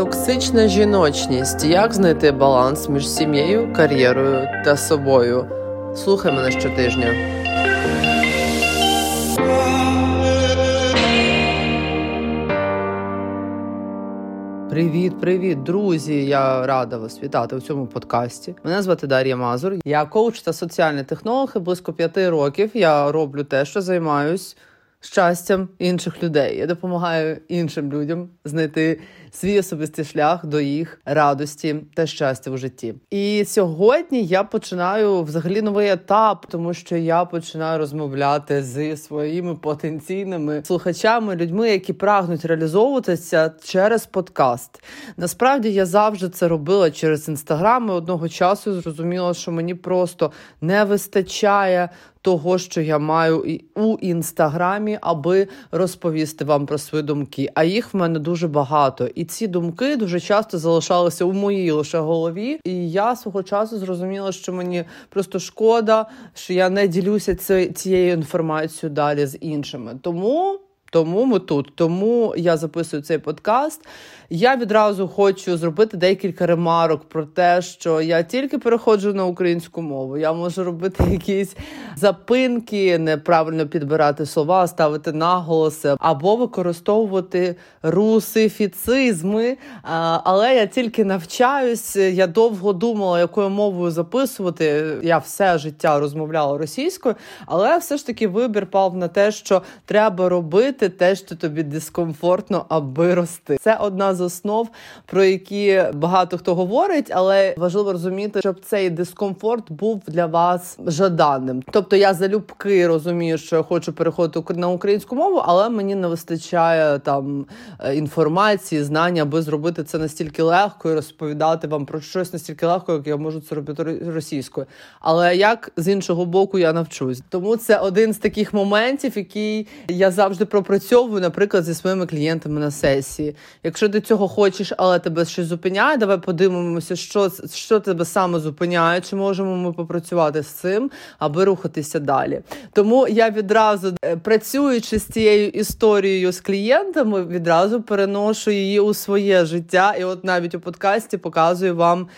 Токсична жіночність. Як знайти баланс між сім'єю, кар'єрою та собою? Слухай мене щотижня. Привіт, привіт, друзі! Я рада вас вітати у цьому подкасті. Мене звати Дар'я Мазур. Я коуч та соціальний технолог. і Близько п'яти років я роблю те, що займаюсь щастям інших людей. Я допомагаю іншим людям знайти свій особистий шлях до їх радості та щастя в житті. І сьогодні я починаю взагалі новий етап, тому що я починаю розмовляти зі своїми потенційними слухачами, людьми, які прагнуть реалізовуватися через подкаст. Насправді я завжди це робила через інстаграм. Одного часу зрозуміла, що мені просто не вистачає того, що я маю у інстаграмі, аби розповісти вам про свої думки. А їх в мене дуже багато. І ці думки дуже часто залишалися у моїй лише голові. І я свого часу зрозуміла, що мені просто шкода, що я не ділюся цією інформацією далі з іншими. Тому. Тому ми тут, тому я записую цей подкаст. Я відразу хочу зробити декілька ремарок про те, що я тільки переходжу на українську мову. Я можу робити якісь запинки, неправильно підбирати слова, ставити наголоси або використовувати русифіцизми. Але я тільки навчаюсь. Я довго думала, якою мовою записувати. Я все життя розмовляла російською, але все ж таки вибір пав на те, що треба робити те, що тобі дискомфортно, аби рости. Це одна з основ, про які багато хто говорить, але важливо розуміти, щоб цей дискомфорт був для вас жаданим. Тобто я залюбки розумію, що я хочу переходити на українську мову, але мені не вистачає там е, інформації, знання, аби зробити це настільки легко і розповідати вам про щось настільки легко, як я можу це робити російською. Але як з іншого боку я навчусь, тому це один з таких моментів, який я завжди пропрацьовую, наприклад, зі своїми клієнтами на сесії. Якщо до цього хочеш, але тебе щось зупиняє. Давай подивимося, що що тебе саме зупиняє, чи можемо ми попрацювати з цим, аби рухатися далі. Тому я відразу е, працюючи з цією історією з клієнтами, відразу переношу її у своє життя. І от навіть у подкасті показую вам.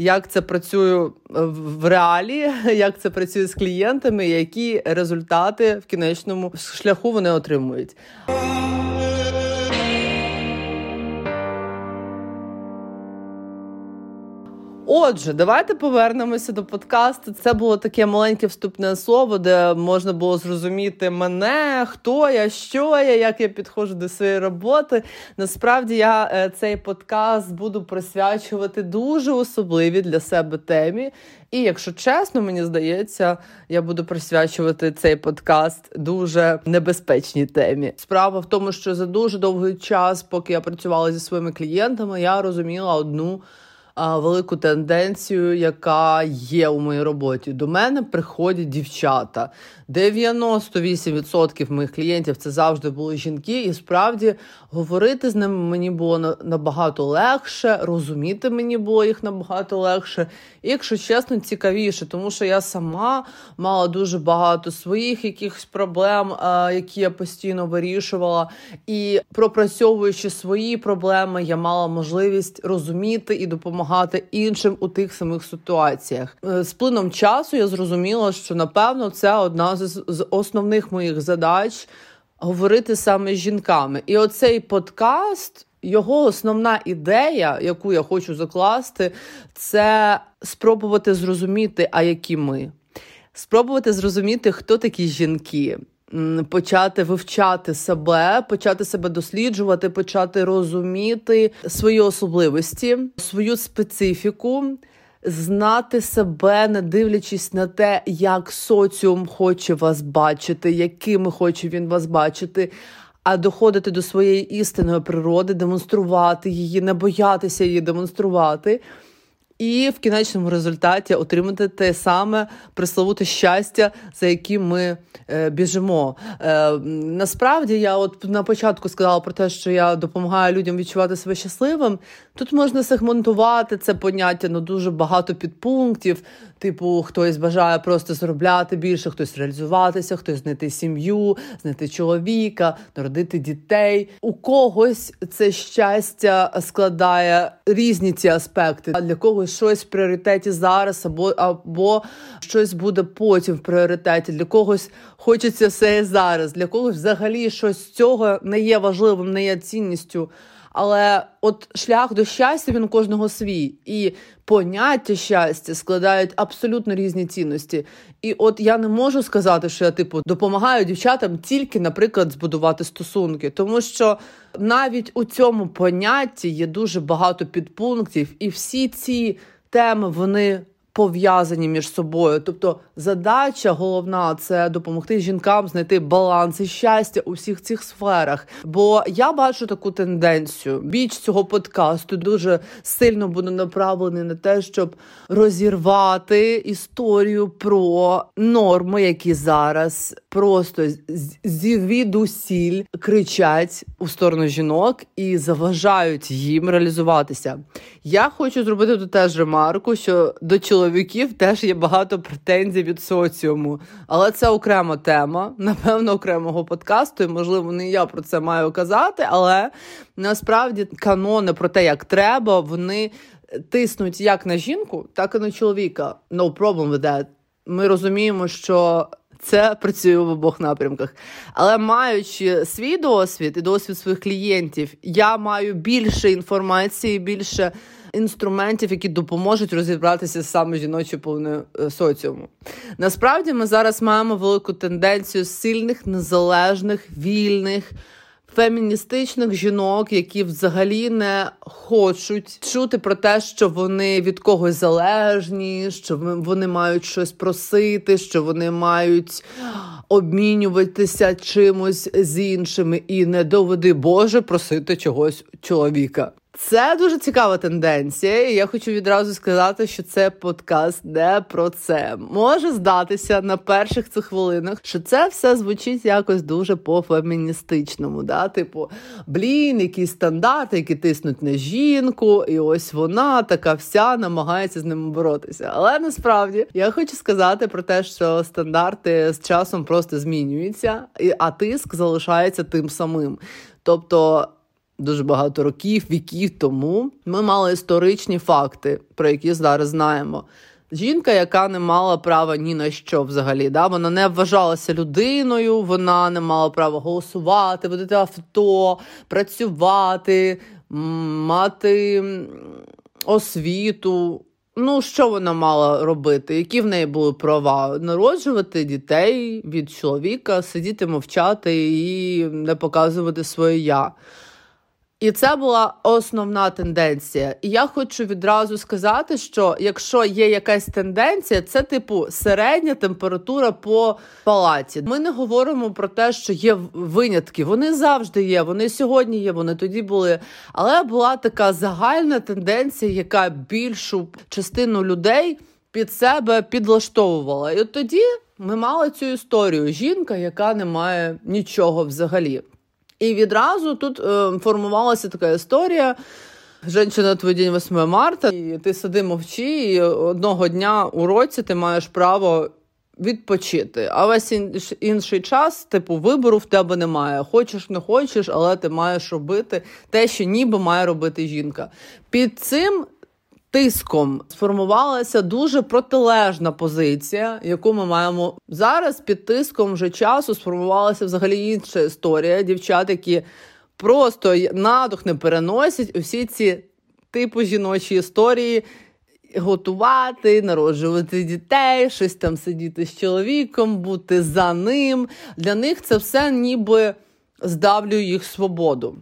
Як це працює в реалі, як це працює з клієнтами, які результати в кінечному шляху вони отримують. Отже, давайте повернемося до подкасту. Це було таке маленьке вступне слово, де можна було зрозуміти мене, хто я, що я, як я підходжу до своєї роботи. Насправді я е, цей подкаст буду присвячувати дуже особливі для себе темі. І якщо чесно, мені здається, я буду присвячувати цей подкаст дуже небезпечній темі. Справа в тому, що за дуже довгий час, поки я працювала зі своїми клієнтами, я розуміла одну велику тенденцію, яка є у моїй роботі. До мене приходять дівчата. 98% моїх клієнтів це завжди були жінки, і справді говорити з ними мені було набагато легше, розуміти мені було їх набагато легше. І, якщо чесно, цікавіше, тому що я сама мала дуже багато своїх якихось проблем, які я постійно вирішувала. І пропрацьовуючи свої проблеми, я мала можливість розуміти і допомагати іншим у тих самих ситуаціях. Е, з плином часу я зрозуміла, що напевно це одна з основних моїх задач говорити саме з жінками. І оцей подкаст. Його основна ідея, яку я хочу закласти, це спробувати зрозуміти, а які ми. Спробувати зрозуміти, хто такі жінки, почати вивчати себе, почати себе досліджувати, почати розуміти свої особливості, свою специфіку знати себе, не дивлячись на те, як соціум хоче вас бачити, якими хоче він вас бачити. А доходити до своєї істинної природи, демонструвати її, не боятися її демонструвати. І в кінечному результаті отримати те саме присловуте щастя, за яким ми е, біжимо. Е, Насправді я от на початку сказала про те, що я допомагаю людям відчувати себе щасливим. Тут можна сегментувати це поняття на дуже багато підпунктів. Типу, хтось бажає просто заробляти більше, хтось реалізуватися, хтось знайти сім'ю, знайти чоловіка, народити дітей. У когось це щастя складає різні ці аспекти. А для когось щось в пріоритеті зараз, або або щось буде потім в пріоритеті. Для когось хочеться все зараз, для когось взагалі щось з цього не є важливим, не є цінністю. Але от шлях до щастя він кожного свій, і поняття щастя складають абсолютно різні цінності. І от я не можу сказати, що я типу допомагаю дівчатам тільки, наприклад, збудувати стосунки, тому що навіть у цьому понятті є дуже багато підпунктів, і всі ці теми вони пов'язані між собою. Тобто задача головна це допомогти жінкам знайти баланс і щастя у всіх цих сферах. Бо я бачу таку тенденцію. Біч цього подкасту дуже сильно буде направлений на те, щоб розірвати історію про норми, які зараз просто звідусіль кричать у сторону жінок і заважають їм реалізуватися. Я хочу зробити тут теж ремарку, що до чоловіків теж є багато претензій від соціуму, але це окрема тема, напевно, окремого подкасту. і, Можливо, не я про це маю казати, але насправді канони про те, як треба, вони тиснуть як на жінку, так і на чоловіка. No problem with that. Ми розуміємо, що це працює в обох напрямках. Але маючи свій досвід і досвід своїх клієнтів, я маю більше інформації, більше інструментів, які допоможуть розібратися саме жіночою повною е, соціуму. Насправді ми зараз маємо велику тенденцію сильних, незалежних, вільних феміністичних жінок, які взагалі не хочуть чути про те, що вони від когось залежні, що вони мають щось просити, що вони мають обмінюватися чимось з іншими, і не доведи Боже просити чогось чоловіка. Це дуже цікава тенденція, і я хочу відразу сказати, що це подкаст не про це. Може здатися на перших цих хвилинах, що це все звучить якось дуже по-феміністичному. Да? Типу, блін, якісь стандарти, які тиснуть на жінку, і ось вона така вся намагається з ними боротися. Але насправді я хочу сказати про те, що стандарти з часом просто змінюються, а тиск залишається тим самим. Тобто дуже багато років, віків тому ми мали історичні факти, про які зараз знаємо. Жінка, яка не мала права ні на що взагалі, да? вона не вважалася людиною, вона не мала права голосувати, водити авто, працювати, мати освіту. Ну, що вона мала робити? Які в неї були права? Народжувати дітей від чоловіка, сидіти мовчати і не показувати своє я. І це була основна тенденція. І я хочу відразу сказати, що якщо є якась тенденція, це типу середня температура по палаті. Ми не говоримо про те, що є винятки. Вони завжди є. Вони сьогодні є, вони тоді були. Але була така загальна тенденція, яка більшу частину людей під себе підлаштовувала. І от тоді ми мали цю історію: жінка, яка не має нічого взагалі. І відразу тут е, формувалася така історія. Женщина, твій день 8 марта, і ти сиди мовчи, і одного дня у році ти маєш право відпочити. А весь інший час, типу, вибору в тебе немає. Хочеш, не хочеш, але ти маєш робити те, що ніби має робити жінка. Під цим тиском сформувалася дуже протилежна позиція, яку ми маємо зараз. Під тиском вже часу сформувалася взагалі інша історія. Дівчат, які просто надух не переносять усі ці типу жіночі історії. Готувати, народжувати дітей, щось там сидіти з чоловіком, бути за ним. Для них це все ніби здавлює їх свободу.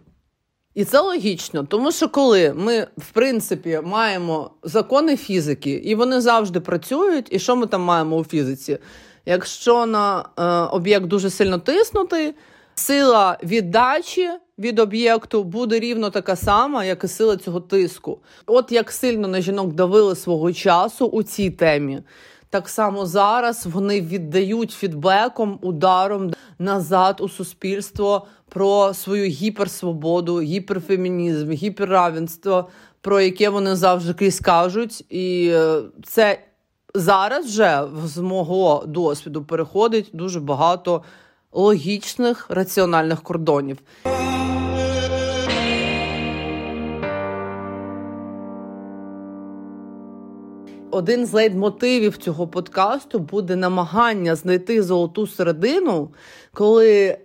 І це логічно, тому що коли ми, в принципі, маємо закони фізики, і вони завжди працюють, і що ми там маємо у фізиці? Якщо на е, об'єкт дуже сильно тиснути, сила віддачі від об'єкту буде рівно така сама, як і сила цього тиску. От як сильно на жінок давили свого часу у цій темі. Так само зараз вони віддають фідбеком, ударом назад у суспільство про свою гіперсвободу, гіперфемінізм, гіперравенство, про яке вони завжди кажуть. І е, це зараз вже з мого досвіду переходить дуже багато логічних раціональних кордонів. Один з лейтмотивів цього подкасту буде намагання знайти золоту середину, коли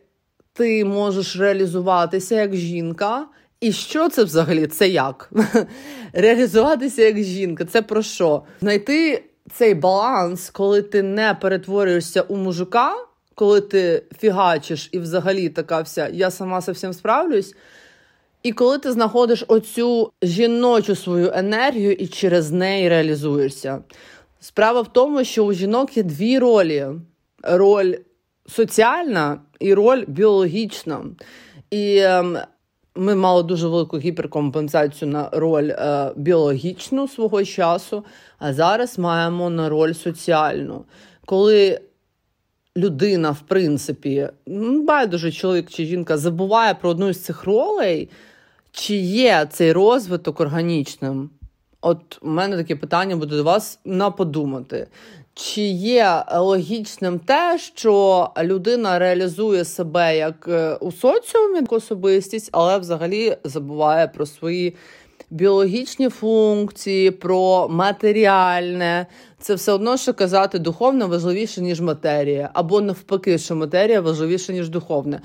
ти можеш реалізуватися як жінка. І що це взагалі? Це як? Реалізуватися як жінка. Це про що? Знайти цей баланс, коли ти не перетворюєшся у мужика, коли ти фігачиш і взагалі така вся я сама со всім справлюсь. І коли ти знаходиш оцю жіночу свою енергію і через неї реалізуєшся. Справа в тому, що у жінок є дві ролі: роль соціальна і роль біологічна. І е, ми мали дуже велику гіперкомпенсацію на роль е, біологічну свого часу, а зараз маємо на роль соціальну. Коли людина, в принципі, байдуже чоловік чи жінка забуває про одну з цих ролей, чи є цей розвиток органічним? От у мене таке питання буде до вас на подумати. Чи є логічним те, що людина реалізує себе як е, у соціумі як особистість, але взагалі забуває про свої біологічні функції, про матеріальне? Це все одно, що казати духовне важливіше, ніж матерія, або навпаки, що матерія важливіша, ніж духовне.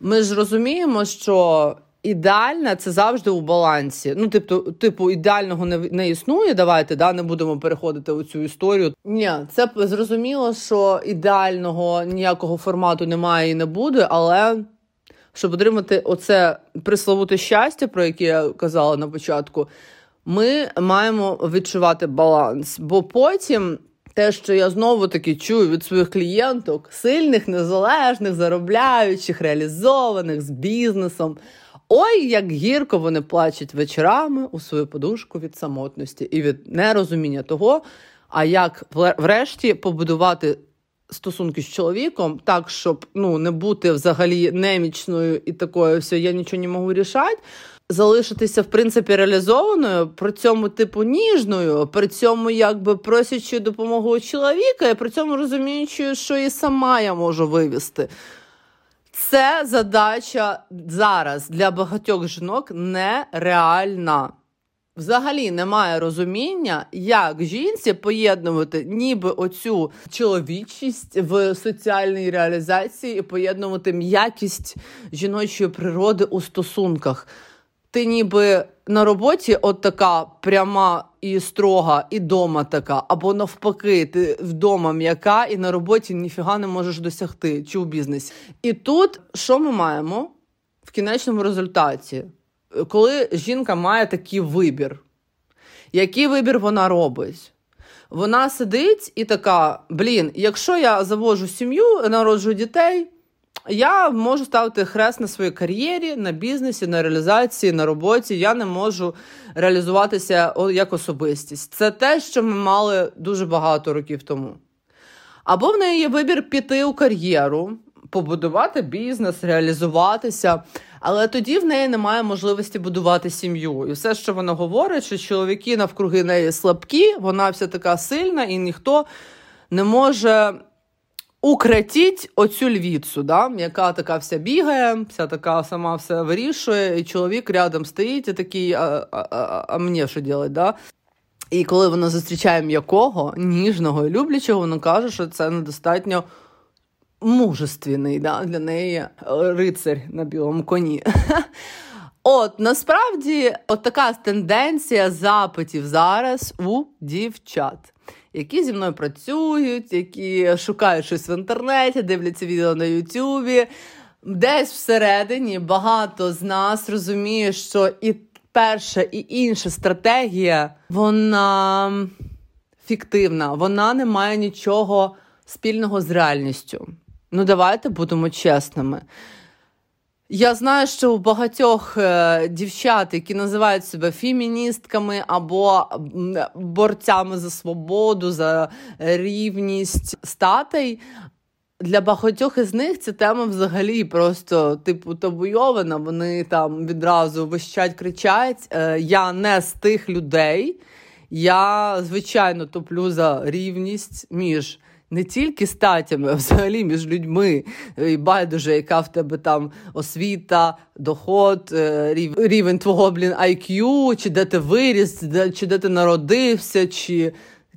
Ми ж розуміємо, що ідеальне це завжди у балансі. Ну, типу, типу, ідеального не не існує. Давайте да, не будемо переходити у цю історію. Ні, це зрозуміло, що ідеального ніякого формату немає і не буде, але. Щоб отримати оце присловуте щастя, про яке я казала на початку, ми маємо відчувати баланс. Бо потім те, що я знову таки чую від своїх клієнток, сильних, незалежних, заробляючих, реалізованих з бізнесом. Ой, як гірко вони плачуть вечорами у свою подушку від самотності і від нерозуміння того, а як врешті побудувати стосунки з чоловіком так, щоб ну, не бути взагалі немічною і такою, все, я нічого не можу рішати. Залишитися, в принципі, реалізованою, при цьому, типу, ніжною, при цьому якби просячи допомогу чоловіка, і при цьому розуміючи, що і сама я можу вивести. Це задача зараз для багатьох жінок нереальна. Взагалі немає розуміння, як жінці поєднувати ніби оцю чоловічість в соціальній реалізації і поєднувати м'якість жіночої природи у стосунках. Ти ніби на роботі от така пряма і строга, і дома така, або навпаки, ти вдома м'яка, і на роботі ніфіга не можеш досягти чи у бізнесі. І тут що ми маємо в кінечному результаті? Коли жінка має такий вибір, який вибір вона робить? Вона сидить і така: блін, якщо я завожу сім'ю, народжу дітей, я можу ставити хрест на своїй кар'єрі, на бізнесі, на реалізації, на роботі. Я не можу реалізуватися як особистість. Це те, що ми мали дуже багато років тому. Або в неї є вибір піти у кар'єру, побудувати бізнес, реалізуватися. Але тоді в неї немає можливості будувати сім'ю. І все, що вона говорить, що чоловіки навкруги неї слабкі, вона вся така сильна, і ніхто не може укротіть оцю львіцу, да? яка така вся бігає, вся така сама все вирішує, і чоловік рядом стоїть і такий, а а, а, а мені що робити, да? І коли вона зустрічає м'якого, ніжного і люблячого, вона каже, що це недостатньо мужественний да, для неї рицарь на білому коні. От насправді от така тенденція запитів зараз у дівчат, які зі мною працюють, які шукають щось в інтернеті, дивляться відео на Ютубі. Десь всередині багато з нас розуміє, що і перша, і інша стратегія, вона фіктивна, вона не має нічого спільного з реальністю. Ну, давайте будемо чесними. Я знаю, що у багатьох е, дівчат, які називають себе феміністками або борцями за свободу, за рівність статей. Для багатьох із них ця тема взагалі просто типу табуйована. Вони там відразу вищать, кричать. Е, я не з тих людей. Я, звичайно, топлю за рівність між не тільки статями, а взагалі між людьми. І байдуже, яка в тебе там освіта, доход, е, рівень твого блін IQ, чи де ти виріс, чи де ти народився, чи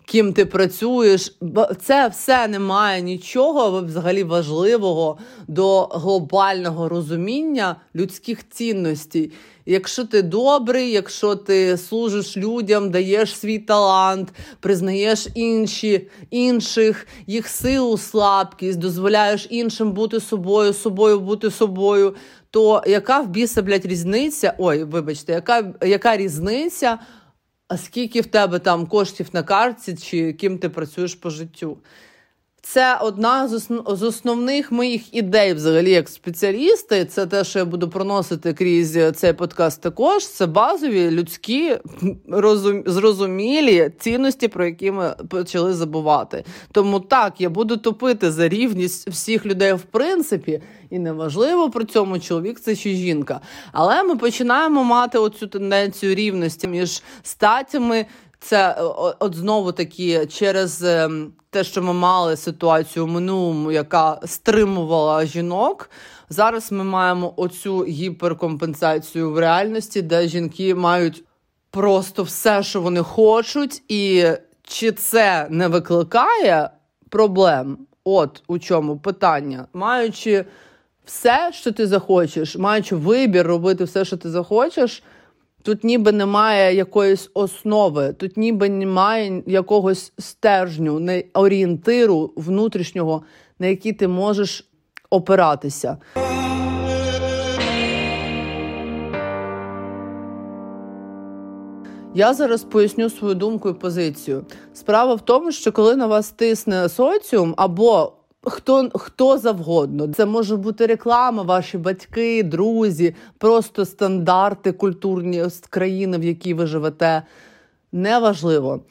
ким ти працюєш. Це все не має нічого взагалі важливого до глобального розуміння людських цінностей. Якщо ти добрий, якщо ти служиш людям, даєш свій талант, признаєш інші, інших, їх силу, слабкість, дозволяєш іншим бути собою, собою бути собою, то яка в біса, блядь, різниця? Ой, вибачте, яка, яка різниця? а скільки в тебе там коштів на карті, чи ким ти працюєш по життю. Це одна з основних моїх ідей, взагалі, як спеціаліста, і це те, що я буду проносити крізь цей подкаст. Також це базові людські розум... зрозумілі цінності, про які ми почали забувати. Тому так я буду топити за рівність всіх людей в принципі, і неважливо при цьому чоловік це чи жінка. Але ми починаємо мати оцю тенденцію рівності між статями. Це от знову таки через ем, те, що ми мали ситуацію в минулому, яка стримувала жінок. Зараз ми маємо оцю гіперкомпенсацію в реальності, де жінки мають просто все, що вони хочуть, і чи це не викликає проблем? От у чому питання, маючи все, що ти захочеш, маючи вибір робити все, що ти захочеш. Тут ніби немає якоїсь основи, тут ніби немає якогось стержню, не орієнтиру внутрішнього, на який ти можеш опиратися. Я зараз поясню свою думку і позицію. Справа в тому, що коли на вас тисне соціум або Хто хто завгодно, це може бути реклама, ваші батьки, друзі, просто стандарти культурні країни, в якій ви живете. Неважливо.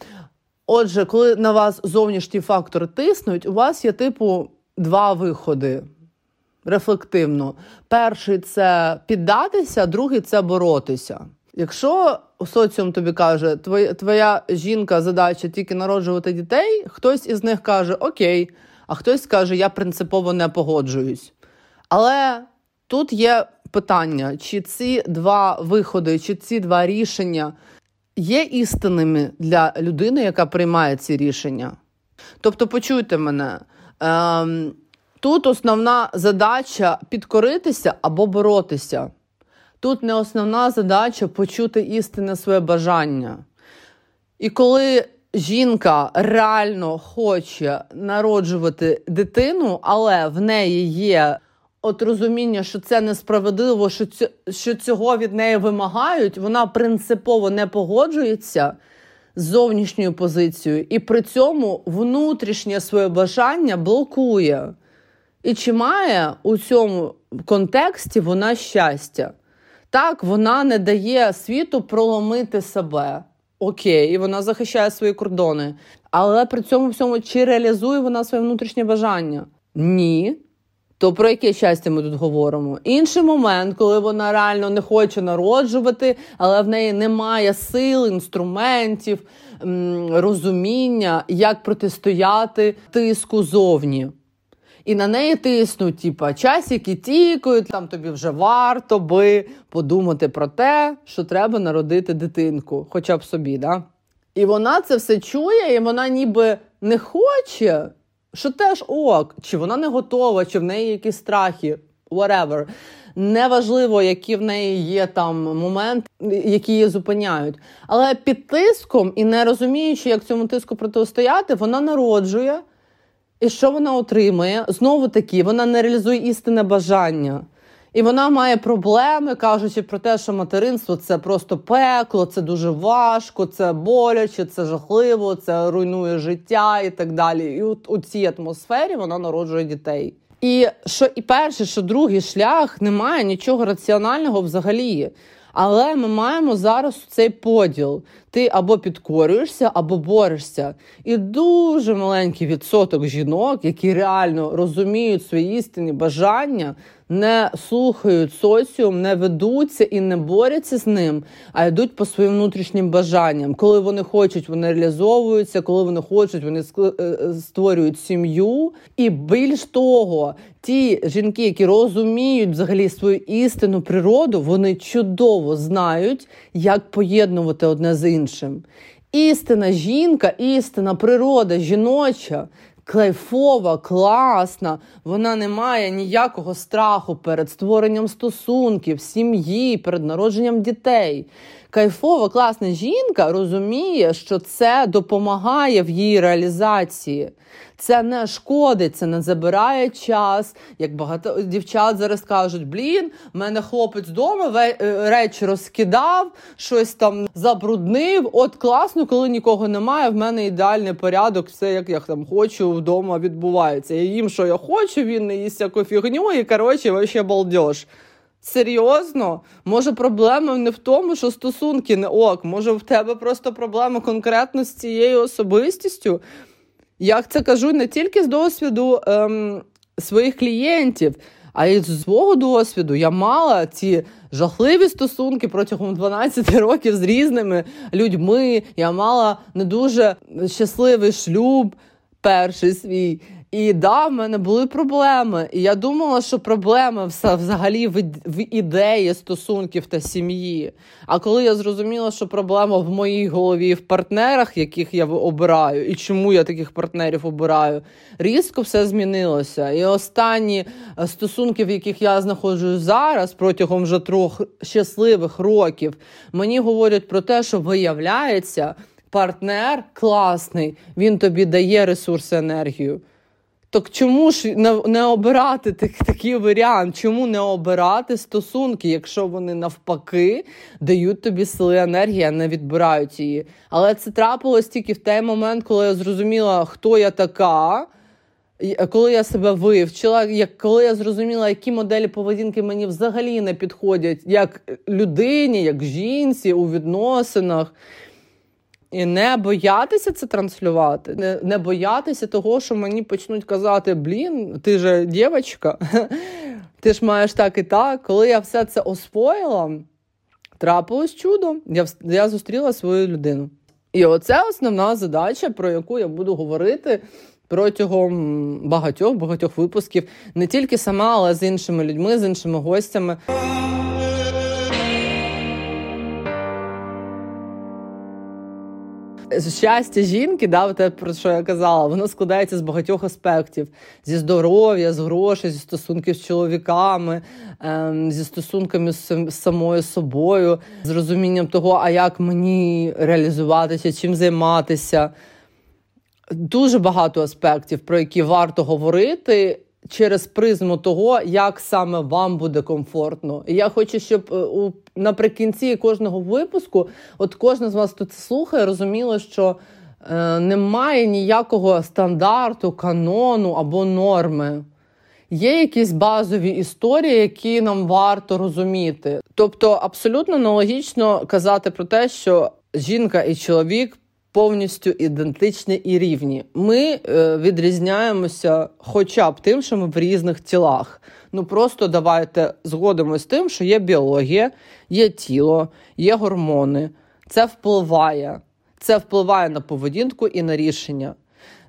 Отже, коли на вас зовнішні фактори тиснуть, у вас є типу два виходи рефлективно. Перший це піддатися, другий це боротися. Якщо соціум тобі каже, твоя, твоя жінка задача тільки народжувати дітей, хтось із них каже Окей а хтось скаже, я принципово не погоджуюсь. Але тут є питання, чи ці два виходи, чи ці два рішення є істинними для людини, яка приймає ці рішення. Тобто, почуйте мене. Ем, Тут основна задача підкоритися або боротися. Тут не основна задача почути істинне своє бажання. І коли жінка реально хоче народжувати дитину, але в неї є от розуміння, що це несправедливо, що що цього від неї вимагають, вона принципово не погоджується з зовнішньою позицією, і при цьому внутрішнє своє бажання блокує. І чи має у цьому контексті вона щастя? Так, вона не дає світу проломити себе. Окей, вона захищає свої кордони. Але при цьому всьому чи реалізує вона своє внутрішнє бажання? Ні. То про яке щастя ми тут говоримо? Інший момент, коли вона реально не хоче народжувати, але в неї немає сил, інструментів, розуміння, як протистояти тиску зовні і на неї тиснуть, типа часики тікають, там тобі вже варто би подумати про те, що треба народити дитинку, хоча б собі. да? І вона це все чує, і вона ніби не хоче, що теж ок, чи вона не готова, чи в неї якісь страхи, whatever. Неважливо, які в неї є там моменти, які її зупиняють. Але під тиском і не розуміючи, як цьому тиску протистояти, вона народжує. І що вона отримує? Знову таки, вона не реалізує істинне бажання. І вона має проблеми, кажучи про те, що материнство це просто пекло, це дуже важко, це боляче, це жахливо, це руйнує життя і так далі. І от у цій атмосфері вона народжує дітей. І що і перший, що другий шлях немає нічого раціонального взагалі. Але ми маємо зараз цей поділ. Ти або підкорюєшся, або борешся. І дуже маленький відсоток жінок, які реально розуміють свої істинні бажання, не слухають соціум, не ведуться і не борються з ним, а йдуть по своїм внутрішнім бажанням. Коли вони хочуть, вони реалізовуються, коли вони хочуть, вони е, е, створюють сім'ю. І більш того, ті жінки, які розуміють взагалі свою істинну природу, вони чудово знають, як поєднувати одне з іншим. Істина жінка, істина природа жіноча кайфова, класна. Вона не має ніякого страху перед створенням стосунків, сім'ї, перед народженням дітей кайфова, класна жінка розуміє, що це допомагає в її реалізації. Це не шкодить, це не забирає час. Як багато дівчат зараз кажуть, блін, в мене хлопець вдома е, речі розкидав, щось там забруднив. От класно, коли нікого немає. В мене ідеальний порядок, все як я там хочу, вдома відбувається. Я їм, що я хочу, він не їсть всяку фігню, і коротше, вообще балдеж. Серйозно, може, проблема не в тому, що стосунки не ок. Може, в тебе просто проблема конкретно з цією особистістю. Я це кажу не тільки з досвіду ем, своїх клієнтів, а й з свого досвіду. Я мала ці жахливі стосунки протягом 12 років з різними людьми. Я мала не дуже щасливий шлюб, перший свій. І да, в мене були проблеми. І я думала, що проблеми взагалі в, ідеї стосунків та сім'ї. А коли я зрозуміла, що проблема в моїй голові в партнерах, яких я обираю, і чому я таких партнерів обираю, різко все змінилося. І останні е, стосунки, в яких я знаходжусь зараз, протягом вже трьох щасливих років, мені говорять про те, що виявляється, партнер класний, він тобі дає ресурси енергію. Так чому ж не, не обирати так, такий варіант? Чому не обирати стосунки, якщо вони навпаки дають тобі сили енергії, а не відбирають її? Але це трапилось тільки в той момент, коли я зрозуміла, хто я така, коли я себе вивчила, як коли я зрозуміла, які моделі поведінки мені взагалі не підходять як людині, як жінці у відносинах. І не боятися це транслювати, не не боятися того, що мені почнуть казати: блін, ти же дівчинка, ти ж маєш так і так. Коли я все це освоїла, трапилось чудо. Я я зустріла свою людину. І оце основна задача, про яку я буду говорити протягом багатьох багатьох випусків, не тільки сама, але з іншими людьми, з іншими гостями. Щастя жінки, да, те, про що я казала, воно складається з багатьох аспектів: зі здоров'я, з грошей, зі стосунків з чоловіками, ем, зі стосунками з, самою собою, з розумінням того, а як мені реалізуватися, чим займатися. Дуже багато аспектів, про які варто говорити через призму того, як саме вам буде комфортно. І я хочу, щоб е, у наприкінці кожного випуску, от кожен з вас це слухає, розуміло, що е, немає ніякого стандарту, канону або норми. Є якісь базові історії, які нам варто розуміти. Тобто, абсолютно нелогічно казати про те, що жінка і чоловік повністю ідентичні і рівні. Ми е, відрізняємося хоча б тим, що ми в різних тілах. Ну просто давайте згодимося з тим, що є біологія, є тіло, є гормони. Це впливає. Це впливає на поведінку і на рішення.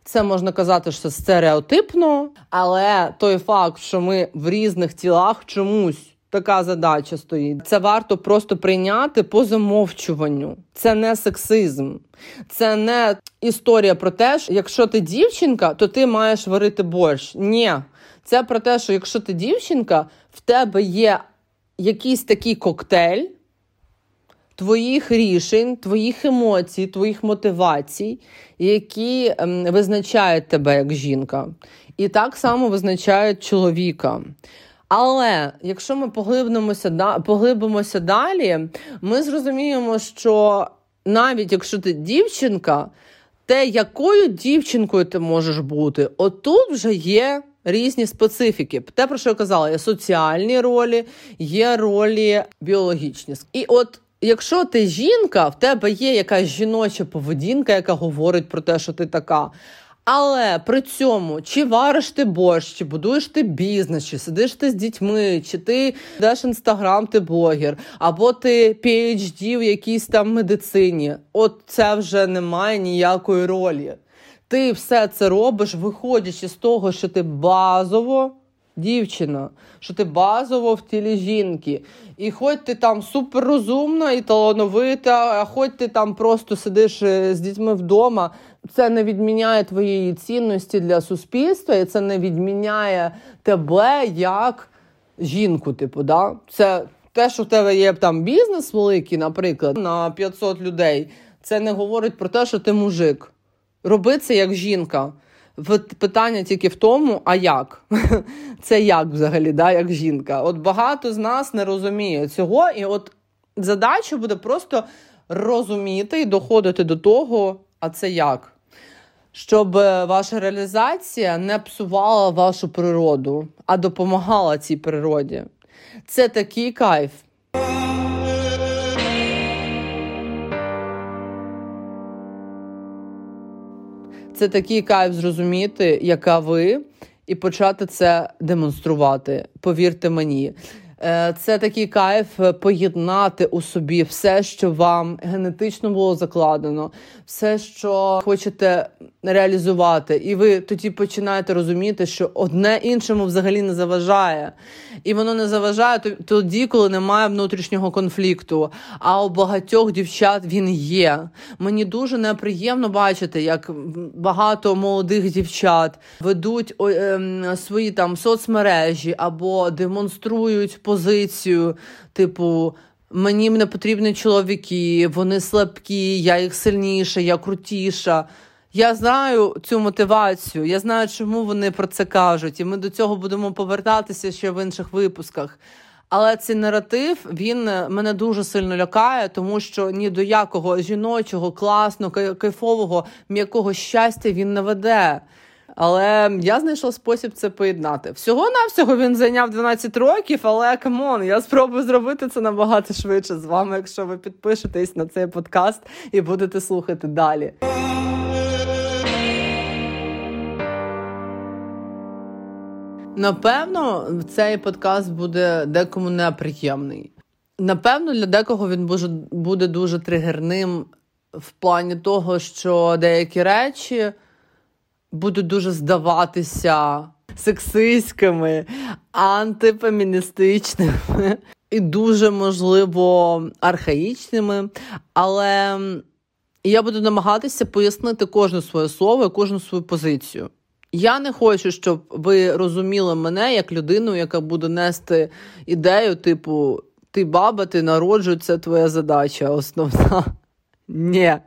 Це можна казати, що стереотипно, але той факт, що ми в різних тілах чомусь така задача стоїть. Це варто просто прийняти по замовчуванню. Це не сексизм, це не історія про те, що якщо ти дівчинка, то ти маєш варити борщ. Ні, це про те, що якщо ти дівчинка, в тебе є якийсь такий коктейль. Твоїх рішень, твоїх емоцій, твоїх мотивацій, які ем, визначають тебе як жінка, і так само визначають чоловіка. Але якщо ми поглибимося поглибимося далі, ми зрозуміємо, що навіть якщо ти дівчинка, те, якою дівчинкою ти можеш бути, отут вже є різні специфіки. Те, про що я казала, є соціальні ролі, є ролі біологічні. І от. Якщо ти жінка, в тебе є якась жіноча поведінка, яка говорить про те, що ти така. Але при цьому, чи вариш ти борщ, чи будуєш ти бізнес, чи сидиш ти з дітьми, чи ти даш інстаграм, ти блогер, або ти PHD в якійсь там медицині, от це вже не має ніякої ролі. Ти все це робиш, виходячи з того, що ти базово дівчина, що ти базово в тілі жінки. І хоч ти там суперрозумна і талановита, а хоч ти там просто сидиш е, з дітьми вдома, це не відміняє твоєї цінності для суспільства, і це не відміняє тебе як жінку. Типу, да? Це те, що в тебе є там бізнес великий, наприклад, на 500 людей, це не говорить про те, що ти мужик. Роби це як жінка. Питання тільки в тому, а як? Це як взагалі, да, як жінка? От багато з нас не розуміє цього, і от задача буде просто розуміти і доходити до того, а це як? Щоб е, ваша реалізація не псувала вашу природу, а допомагала цій природі. Це такий кайф. Це такий кайф зрозуміти, яка ви, і почати це демонструвати. Повірте мені. Е, це такий кайф е, поєднати у собі все, що вам генетично було закладено, все, що хочете реалізувати, і ви тоді починаєте розуміти, що одне іншому взагалі не заважає, і воно не заважає тоді, коли немає внутрішнього конфлікту. А у багатьох дівчат він є. Мені дуже неприємно бачити, як багато молодих дівчат ведуть ем, свої там соцмережі або демонструють позицію, типу. Мені не потрібні чоловіки, вони слабкі, я їх сильніша, я крутіша. Я знаю цю мотивацію, я знаю, чому вони про це кажуть, і ми до цього будемо повертатися ще в інших випусках. Але цей наратив він мене дуже сильно лякає, тому що ні до якого жіночого, класного, кайфового, м'якого щастя він не веде. Але я знайшла спосіб це поєднати. Всього навсього він зайняв 12 років, але come on, я спробую зробити це набагато швидше з вами, якщо ви підпишетесь на цей подкаст і будете слухати далі. Напевно, цей подкаст буде декому неприємний. Напевно, для декого він буде дуже тригерним в плані того, що деякі речі будуть дуже здаватися сексистськими, антифеміністичними і дуже, можливо, архаїчними. Але я буду намагатися пояснити кожне своє слово і кожну свою позицію. Я не хочу, щоб ви розуміли мене як людину, яка буде нести ідею, типу, ти баба, ти народжуй, це твоя задача основна. Ні.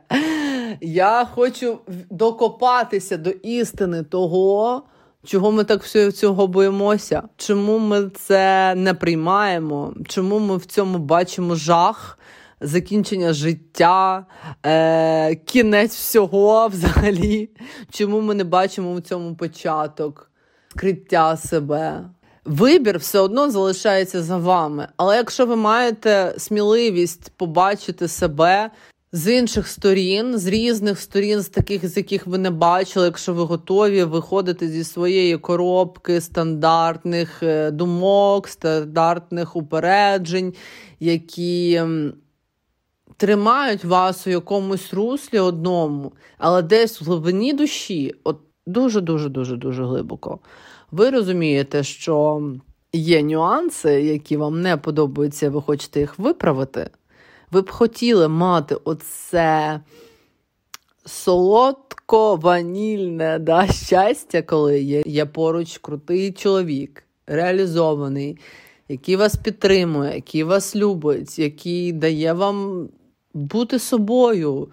Я хочу докопатися до істини того, чого ми так всього цього боїмося, чому ми це не приймаємо, чому ми в цьому бачимо жах закінчення життя, е, кінець всього взагалі. Чому ми не бачимо в цьому початок, скриття себе? Вибір все одно залишається за вами. Але якщо ви маєте сміливість побачити себе з інших сторін, з різних сторін, з таких, з яких ви не бачили, якщо ви готові виходити зі своєї коробки стандартних е, думок, стандартних упереджень, які тримають вас у якомусь руслі одному, але десь в глибині душі, от дуже-дуже дуже дуже глибоко, ви розумієте, що є нюанси, які вам не подобаються, ви хочете їх виправити. Ви б хотіли мати оце солодко-ванільне да, щастя, коли є, є поруч крутий чоловік, реалізований, який вас підтримує, який вас любить, який дає вам бути собою,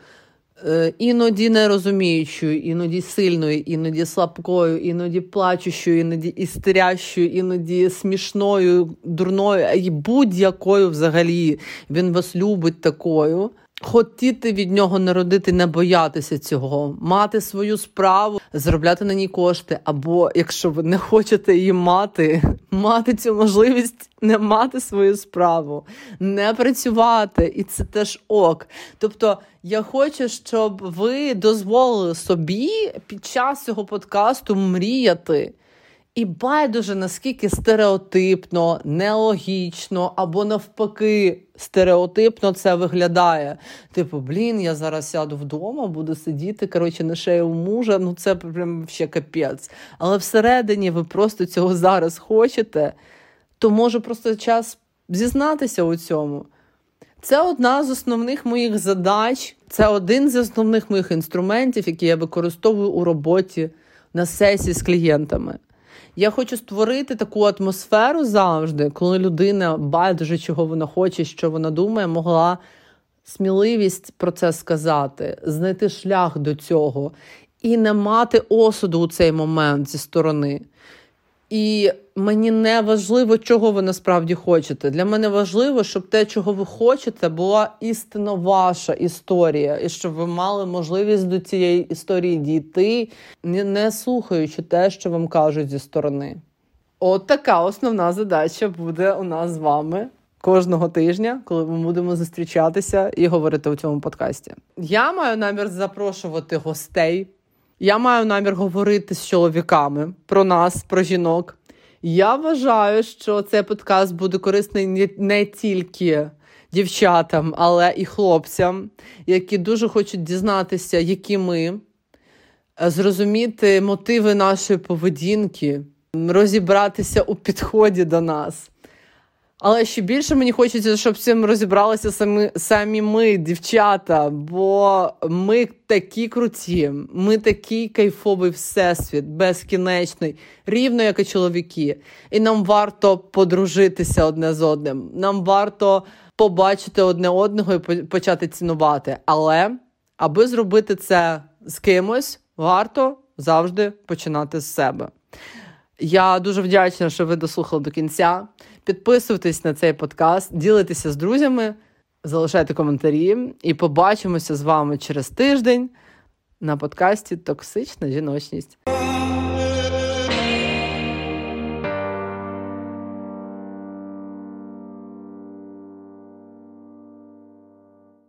іноді не розуміючою, іноді сильною, іноді слабкою, іноді плачущою, іноді істерящою, іноді смішною, дурною, і будь-якою взагалі він вас любить такою. Хотіти від нього народити, не боятися цього, мати свою справу, заробляти на ній кошти. Або якщо ви не хочете її мати, мати цю можливість не мати свою справу, не працювати, і це теж ок. Тобто, я хочу, щоб ви дозволили собі під час цього подкасту мріяти. І байдуже наскільки стереотипно, нелогічно або навпаки стереотипно це виглядає. Типу, блін, я зараз сяду вдома, буду сидіти, коротше, на шею мужа, ну це прям ще капець. Але всередині ви просто цього зараз хочете, то може просто час зізнатися у цьому. Це одна з основних моїх задач, це один з основних моїх інструментів, які я використовую у роботі на сесії з клієнтами. Я хочу створити таку атмосферу завжди, коли людина байдуже, чого вона хоче, що вона думає, могла сміливість про це сказати, знайти шлях до цього і не мати осуду у цей момент зі сторони. І мені не важливо, чого ви насправді хочете. Для мене важливо, щоб те, чого ви хочете, була істинно ваша історія, і щоб ви мали можливість до цієї історії дійти, не слухаючи те, що вам кажуть зі сторони. От така основна задача буде у нас з вами. Кожного тижня, коли ми будемо зустрічатися і говорити у цьому подкасті, я маю намір запрошувати гостей я маю намір говорити з чоловіками про нас, про жінок. Я вважаю, що цей подкаст буде корисний не тільки дівчатам, але і хлопцям, які дуже хочуть дізнатися, які ми, е, зрозуміти мотиви нашої поведінки, розібратися у підході до нас. Але ще більше мені хочеться, щоб цим розібралися самі самі ми, дівчата. Бо ми такі круті, ми такий кайфовий всесвіт, безкінечний, рівно як і чоловіки. І нам варто подружитися одне з одним. Нам варто побачити одне одного і почати цінувати. Але аби зробити це з кимось, варто завжди починати з себе. Я дуже вдячна, що ви дослухали до кінця. Підписуйтесь на цей подкаст, ділитеся з друзями, залишайте коментарі і побачимося з вами через тиждень на подкасті Токсична жіночність.